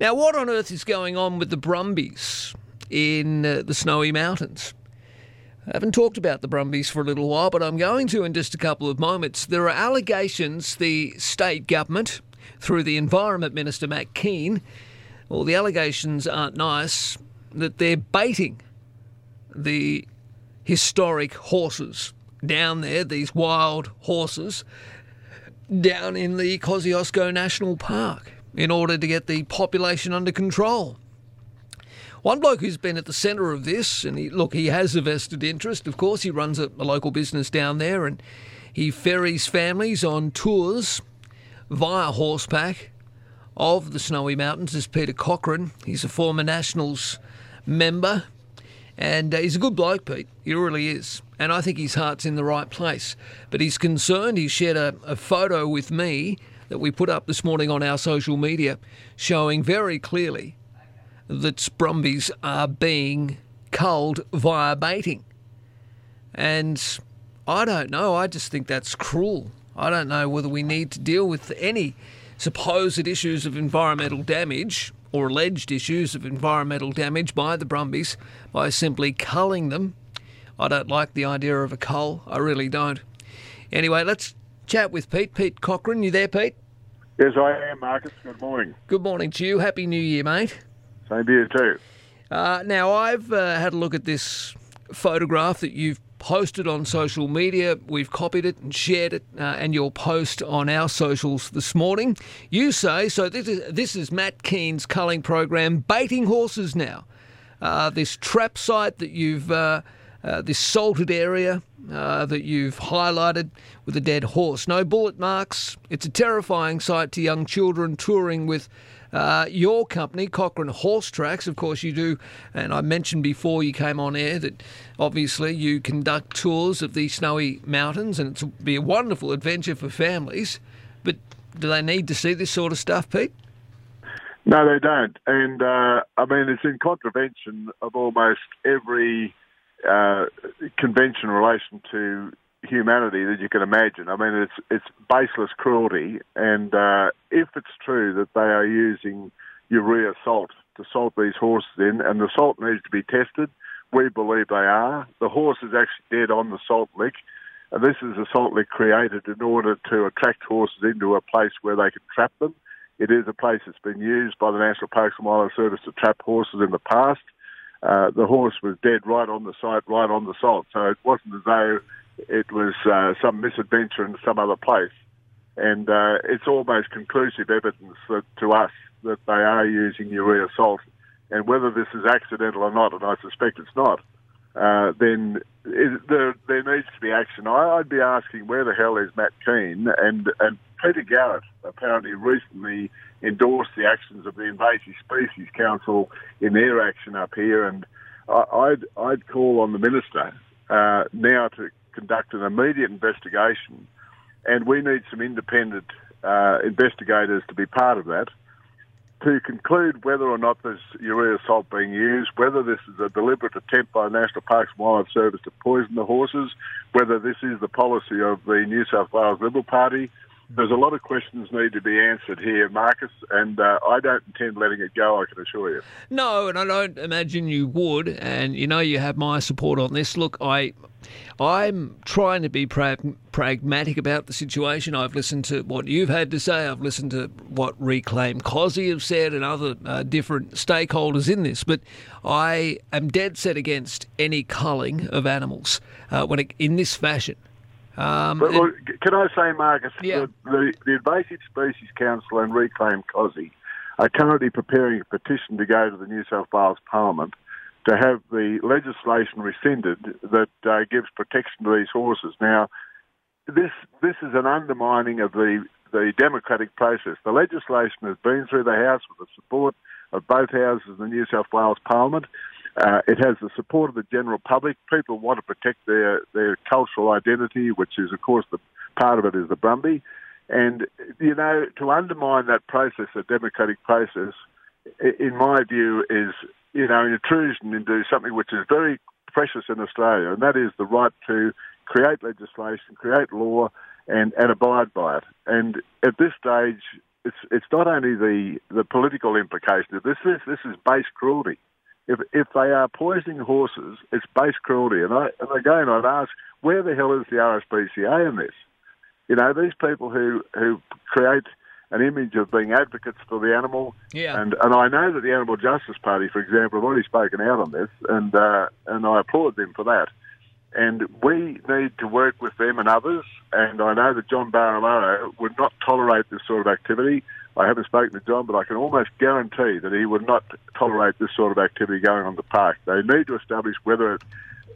Now, what on earth is going on with the Brumbies in uh, the Snowy Mountains? I haven't talked about the Brumbies for a little while, but I'm going to in just a couple of moments. There are allegations the state government, through the Environment Minister Matt Kean, well, the allegations aren't nice, that they're baiting the historic horses down there, these wild horses, down in the Kosciuszko National Park in order to get the population under control. One bloke who's been at the centre of this, and he, look, he has a vested interest. Of course, he runs a, a local business down there, and he ferries families on tours via horseback of the Snowy Mountains. Is Peter Cochrane. He's a former Nationals member, and uh, he's a good bloke, Pete. He really is, and I think his heart's in the right place. But he's concerned. He shared a, a photo with me that we put up this morning on our social media, showing very clearly that Brumbies are being culled via baiting. And I don't know, I just think that's cruel. I don't know whether we need to deal with any supposed issues of environmental damage or alleged issues of environmental damage by the Brumbies by simply culling them. I don't like the idea of a cull, I really don't. Anyway, let's chat with Pete. Pete Cochrane, you there, Pete? Yes, I am, Marcus. Good morning. Good morning to you. Happy New Year, mate. Same to you too. Uh, now, I've uh, had a look at this photograph that you've posted on social media. We've copied it and shared it, uh, and your post on our socials this morning. You say so. This is this is Matt Kean's culling program, baiting horses now. Uh, this trap site that you've. Uh, this salted area uh, that you've highlighted with a dead horse. No bullet marks. It's a terrifying sight to young children touring with uh, your company, Cochrane Horse Tracks, of course, you do, and I mentioned before you came on air that obviously you conduct tours of these snowy mountains, and it'll be a wonderful adventure for families. But do they need to see this sort of stuff, Pete? No, they don't. And uh, I mean, it's in contravention of almost every uh, convention relation to humanity that you can imagine. I mean, it's it's baseless cruelty, and uh, if it's true that they are using urea salt to salt these horses in, and the salt needs to be tested, we believe they are. The horse is actually dead on the salt lick. And this is a salt lick created in order to attract horses into a place where they can trap them. It is a place that's been used by the National Parks and Wildlife Service to trap horses in the past. Uh, the horse was dead right on the site, right on the salt. So it wasn't as though it was uh, some misadventure in some other place. And uh, it's almost conclusive evidence that, to us that they are using urea salt. And whether this is accidental or not, and I suspect it's not, uh, then there, there needs to be action. I, would be asking where the hell is Matt Kean? And, and Peter Garrett apparently recently endorsed the actions of the Invasive Species Council in their action up here. And I'd, I'd call on the minister uh, now to conduct an immediate investigation, and we need some independent uh, investigators to be part of that to conclude whether or not there's urea salt being used, whether this is a deliberate attempt by the National Parks and Wildlife Service to poison the horses, whether this is the policy of the New South Wales Liberal Party. There's a lot of questions need to be answered here, Marcus, and uh, I don't intend letting it go, I can assure you. No, and I don't imagine you would, and you know you have my support on this. Look, I I'm trying to be pra- pragmatic about the situation. I've listened to what you've had to say. I've listened to what Reclaim Kosci have said and other uh, different stakeholders in this. But I am dead set against any culling of animals uh, when it, in this fashion. Um, but, well, can I say, Marcus, yeah. the, the, the Invasive Species Council and Reclaim Kosci are currently preparing a petition to go to the New South Wales Parliament – to have the legislation rescinded that uh, gives protection to these horses. Now, this this is an undermining of the the democratic process. The legislation has been through the House with the support of both houses of the New South Wales Parliament. Uh, it has the support of the general public. People want to protect their, their cultural identity, which is, of course, the part of it is the Brumby. And, you know, to undermine that process, the democratic process, in my view, is you know, an intrusion into something which is very precious in Australia, and that is the right to create legislation, create law, and, and abide by it. And at this stage, it's it's not only the, the political implication of this. This this is base cruelty. If if they are poisoning horses, it's base cruelty. And I and again, I'd ask, where the hell is the RSPCA in this? You know, these people who who create an image of being advocates for the animal. Yeah. And and I know that the Animal Justice Party, for example, have already spoken out on this, and uh, and I applaud them for that. And we need to work with them and others. And I know that John Barilaro would not tolerate this sort of activity. I haven't spoken to John, but I can almost guarantee that he would not tolerate this sort of activity going on the park. They need to establish whether it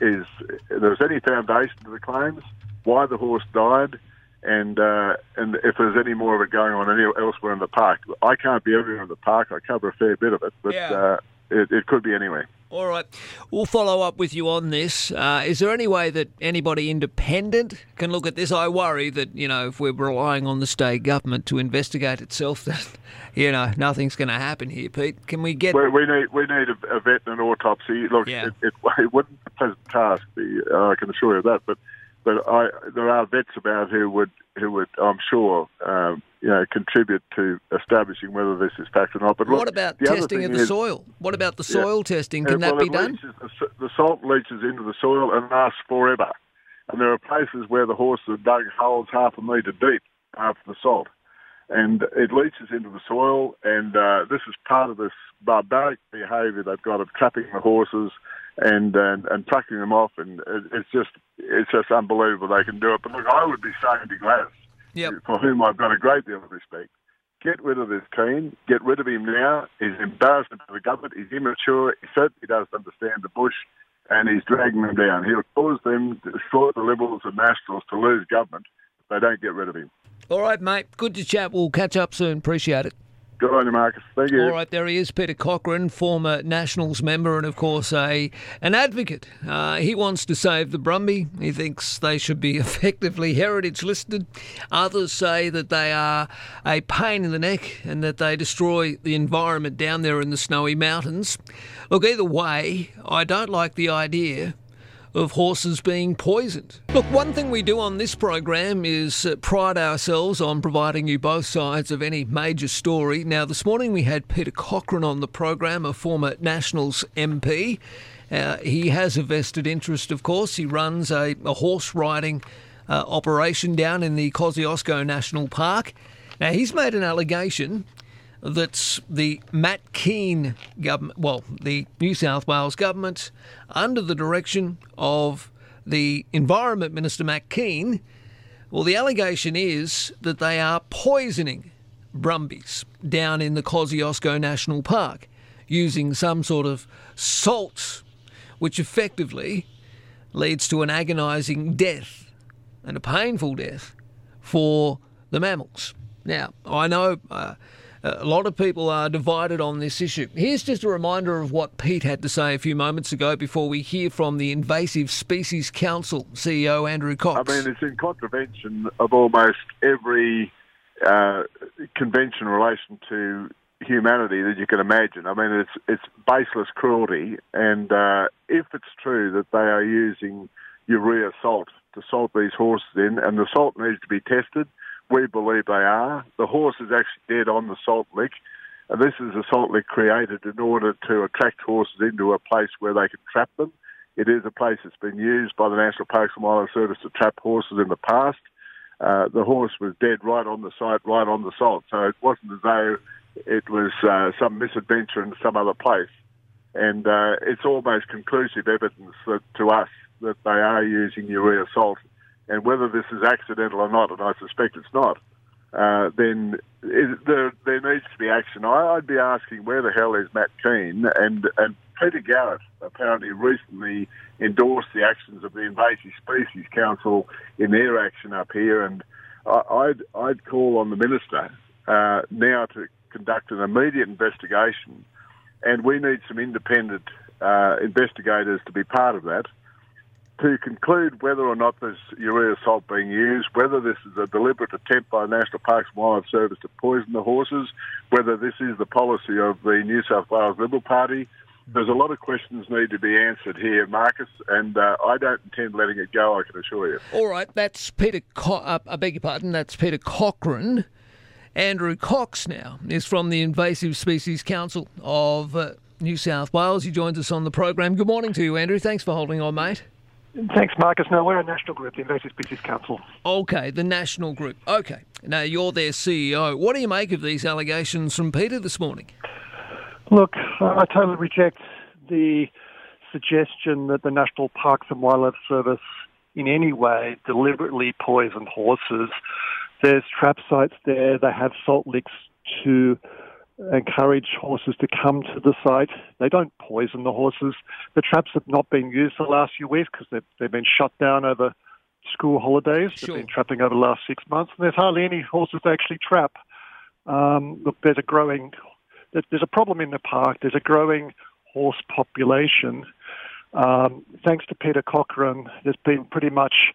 is there's any foundation to the claims, why the horse died, and uh, and if there's any more of it going on any, elsewhere in the park. I can't be everywhere in the park. I cover a fair bit of it, but Yeah. uh, it, it could be anywhere. All right. We'll follow up with you on this. Uh, is there any way that anybody independent can look at this? I worry that, you know, if we're relying on the state government to investigate itself, that, you know, nothing's going to happen here, Pete. Can we get. We, we need we need a, a vet and an autopsy. Look, Yeah. it, it, it wouldn't be a pleasant task. Uh, I can assure you of that. But but I, there are vets about who would who would I'm sure um, you know contribute to establishing whether this is fact or not. But what look, about the testing of the is- soil? What about the Yeah. soil testing? Uh, Can that be done? leaches- the salt leaches into the soil and lasts forever. And there are places where the horses have dug holes half a metre deep after the salt. And it leaches into the soil, and uh, this is part of this barbaric behaviour they've got of trapping the horses and and, and them off, and it, it's just it's just unbelievable they can do it. But look, I would be saying to Gladys, Yep. for whom I've got a great deal of respect, get rid of this team, get rid of him now. He's embarrassment to the government. He's immature. He certainly doesn't understand the bush, and he's dragging them down. He'll cause them, short the Liberals and Nationals to lose government if they don't get rid of him. All right, mate. Good to chat. We'll catch up soon. Appreciate it. Good on you, Marcus. Thank you. All right, there he is, Peter Cochrane, former Nationals member and, of course, a an advocate. Uh, he wants to save the Brumby. He thinks they should be effectively heritage listed. Others say that they are a pain in the neck and that they destroy the environment down there in the snowy mountains. Look, either way, I don't like the idea of horses being poisoned. Look, one thing we do on this program is uh, pride ourselves on providing you both sides of any major story. Now, this morning we had Peter Cochrane on the program, a former Nationals MP. Uh, he has a vested interest, of course. He runs a, a horse riding uh, operation down in the Kosciuszko National Park. Now, he's made an allegation that the Matt Kean government, well, the New South Wales government, under the direction of the Environment Minister Matt Kean, well, the allegation is that they are poisoning brumbies down in the Kosciuszko National Park using some sort of salt, which effectively leads to an agonising death and a painful death for the mammals. Now, I know uh, a lot of people are divided on this issue. Here's just a reminder of what Pete had to say a few moments ago before we hear from the Invasive Species Council CEO Andrew Cox. I mean, it's in contravention of almost every uh, convention in relation to humanity that you can imagine. I mean, it's it's baseless cruelty, and uh, if it's true that they are using urea salt to salt these horses in, and the salt needs to be tested, we believe they are. The horse is actually dead on the salt lick. And this is a salt lick created in order to attract horses into a place where they can trap them. It is a place that's been used by the National Parks and Wildlife Service to trap horses in the past. Uh, the horse was dead right on the site, right on the salt. So it wasn't as though it was uh, some misadventure in some other place. And uh, it's almost conclusive evidence that, to us that they are using urea salt. And whether this is accidental or not, and I suspect it's not, uh, then there, there needs to be action. I, I'd be asking where the hell is Matt Kean? And, and Peter Garrett apparently recently endorsed the actions of the Invasive Species Council in their action up here. And I, I'd, I'd call on the minister uh, now to conduct an immediate investigation. And we need some independent uh, investigators to be part of that to conclude whether or not there's urea salt being used, whether this is a deliberate attempt by National Parks and Wildlife Service to poison the horses, whether this is the policy of the New South Wales Liberal Party. There's a lot of questions need to be answered here, Marcus, and uh, I don't intend letting it go, I can assure you. All right, that's Peter. Co- uh, I beg your pardon. That's Peter Cochrane. Andrew Cox now is from the Invasive Species Council of uh, New South Wales. He joins us on the program. Good morning to you, Andrew. Thanks for holding on, mate. Thanks, Marcus. No, we're a national group, the Invasive Species Council. Okay, the national group. Okay. Now, you're their CEO. What do you make of these allegations from Peter this morning? Look, I totally reject the suggestion that the National Parks and Wildlife Service in any way deliberately poisoned horses. There's trap sites there. They have salt licks to encourage horses to come to the site. They don't poison the horses. The traps have not been used the last few weeks because they've, they've been shut down over school holidays. Sure. They've been trapping over the last six months, and there's hardly any horses to actually trap. Um, look, there's a growing, there's a problem in the park. There's a growing horse population. Um, thanks to Peter Cochrane, there's been pretty much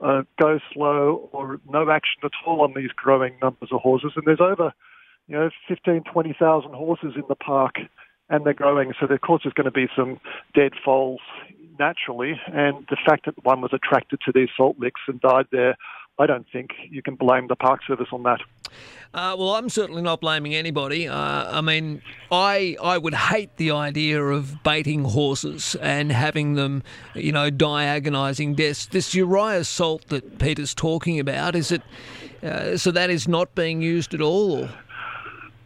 uh, go slow or no action at all on these growing numbers of horses, and there's over you know, 15, 20,000 horses in the park and they're growing. So, of course, there's going to be some dead foals naturally. And the fact that one was attracted to these salt licks and died there, I don't think you can blame the Park Service on that. Uh, well, I'm certainly not blaming anybody. Uh, I mean, I I would hate the idea of baiting horses and having them, you know, die agonising deaths. This urea salt that Peter's talking about is it? Uh, so that is not being used at all. Or?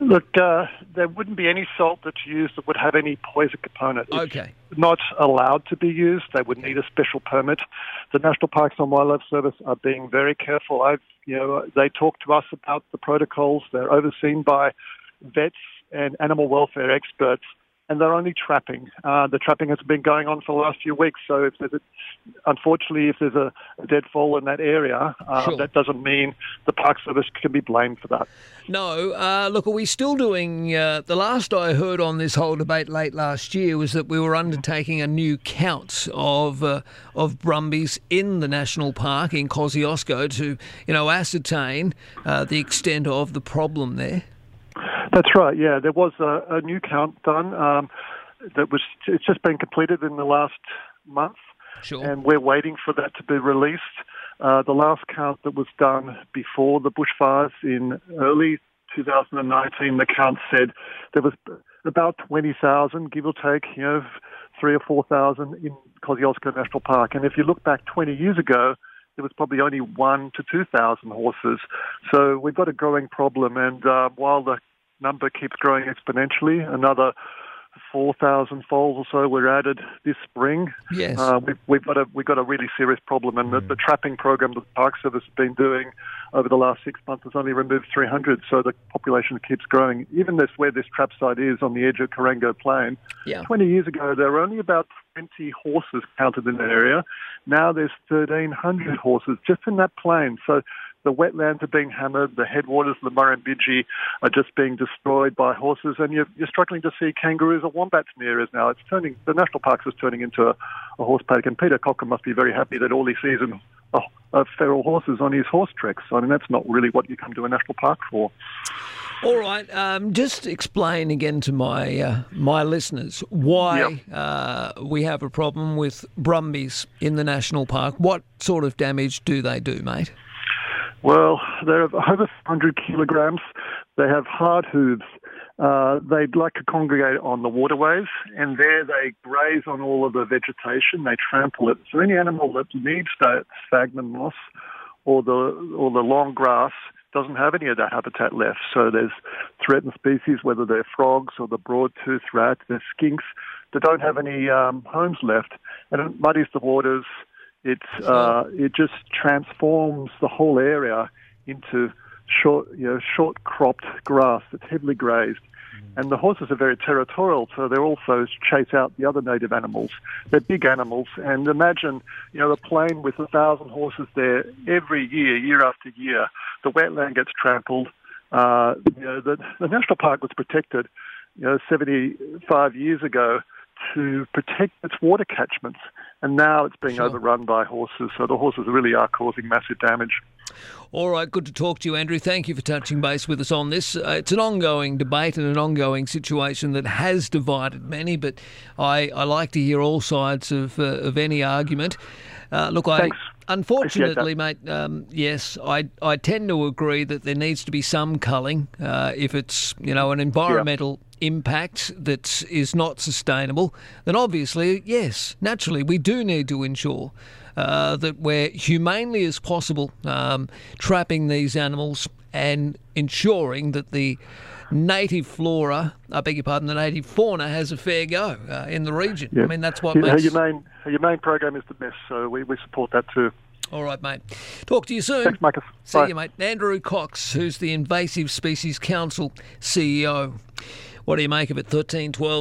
Look, uh, there wouldn't be any salt that's used that would have any poison component. It's Okay. not allowed to be used. They would need a special permit. The National Parks and Wildlife Service are being very careful. I've, you know, they talk to us about the protocols. They're overseen by vets and animal welfare experts, and they're only trapping. Uh, the trapping has been going on for the last few weeks. So, if there's a, unfortunately, if there's a, a dead foal in that area, uh, Sure. that doesn't mean the Park Service can be blamed for that. No, uh, look, are we still doing? Uh, the last I heard on this whole debate late last year was that we were undertaking a new count of uh, of brumbies in the national park in Kosciuszko to, you know, ascertain uh, the extent of the problem there. That's right. Yeah, there was a, a new count done um, that was. It's just been completed in the last month, Sure. and we're waiting for that to be released. Uh, the last count that was done before the bushfires in early 2019, the count said there was about 20,000, give or take, you know, three or 4,000 in Kosciuszko National Park. And if you look back 20 years ago, there was probably only one to 2,000 horses. So we've got a growing problem. And uh, while the number keeps growing exponentially, another 4,000 foals or so were added this spring. Yes. Uh, we've, we've got a we've got a really serious problem, and the, the trapping program that the Park Service has been doing over the last six months has only removed 300. So the population keeps growing. Even this where this trap site is on the edge of Currango Plain. Yeah. 20 years ago, there were only about 20 horses counted in that area. Now there's 1,300 horses just in that plain. So the wetlands are being hammered. The headwaters of the Murrumbidgee are just being destroyed by horses, and you're, you're struggling to see kangaroos or wombats in the areas now. It's turning the national parks is turning into a, a horse paddock, and Peter Cochrane must be very happy that all he sees are, are, are feral horses on his horse treks. I mean, that's not really what you come to a national park for. All right. Um, just explain again to my uh, my listeners why uh, we have a problem with brumbies in the national park. What sort of damage do they do, mate? Well, they're over 100 kilograms. They have hard hooves. Uh, they like to congregate on the waterways, and there they graze on all of the vegetation. They trample it. So any animal that needs that sphagnum moss or the or the long grass doesn't have any of that habitat left. So there's threatened species, whether they're frogs or the broad-toothed rat, there's skinks that don't have any um, homes left, and it muddies the waters. It uh, it just transforms the whole area into short, you know, short cropped grass that's heavily grazed. And the horses are very territorial, so they also chase out the other native animals. They're big animals, and imagine, you know, a plain with a thousand horses there every year, year after year. The wetland gets trampled. Uh, you know, the, the national park was protected, you know, 75 years ago to protect its water catchments, and now it's being Sure. overrun by horses. So the horses really are causing massive damage. All right, good to talk to you, Andrew. Thank you for touching base with us on this. Uh, it's an ongoing debate and an ongoing situation that has divided many, but I, I like to hear all sides of, uh, of any argument. Uh, look, I, Thanks. Unfortunately, mate, um, yes, I, I tend to agree that there needs to be some culling uh, if it's you know an environmental yeah. Impact that is not sustainable. Then obviously, yes, naturally, we do need to ensure uh, that we're humanely as possible um, trapping these animals and ensuring that the native flora, I beg your pardon, the native fauna has a fair go uh, in the region. Yeah. I mean, that's what yeah, makes... Your main, your main program is the best, so we, we support that too. All right, mate. Talk to you soon. Thanks, Marcus. See Bye. you, mate. Andrew Cox, who's the Invasive Species Council CEO. What do you make of it? 13, 12,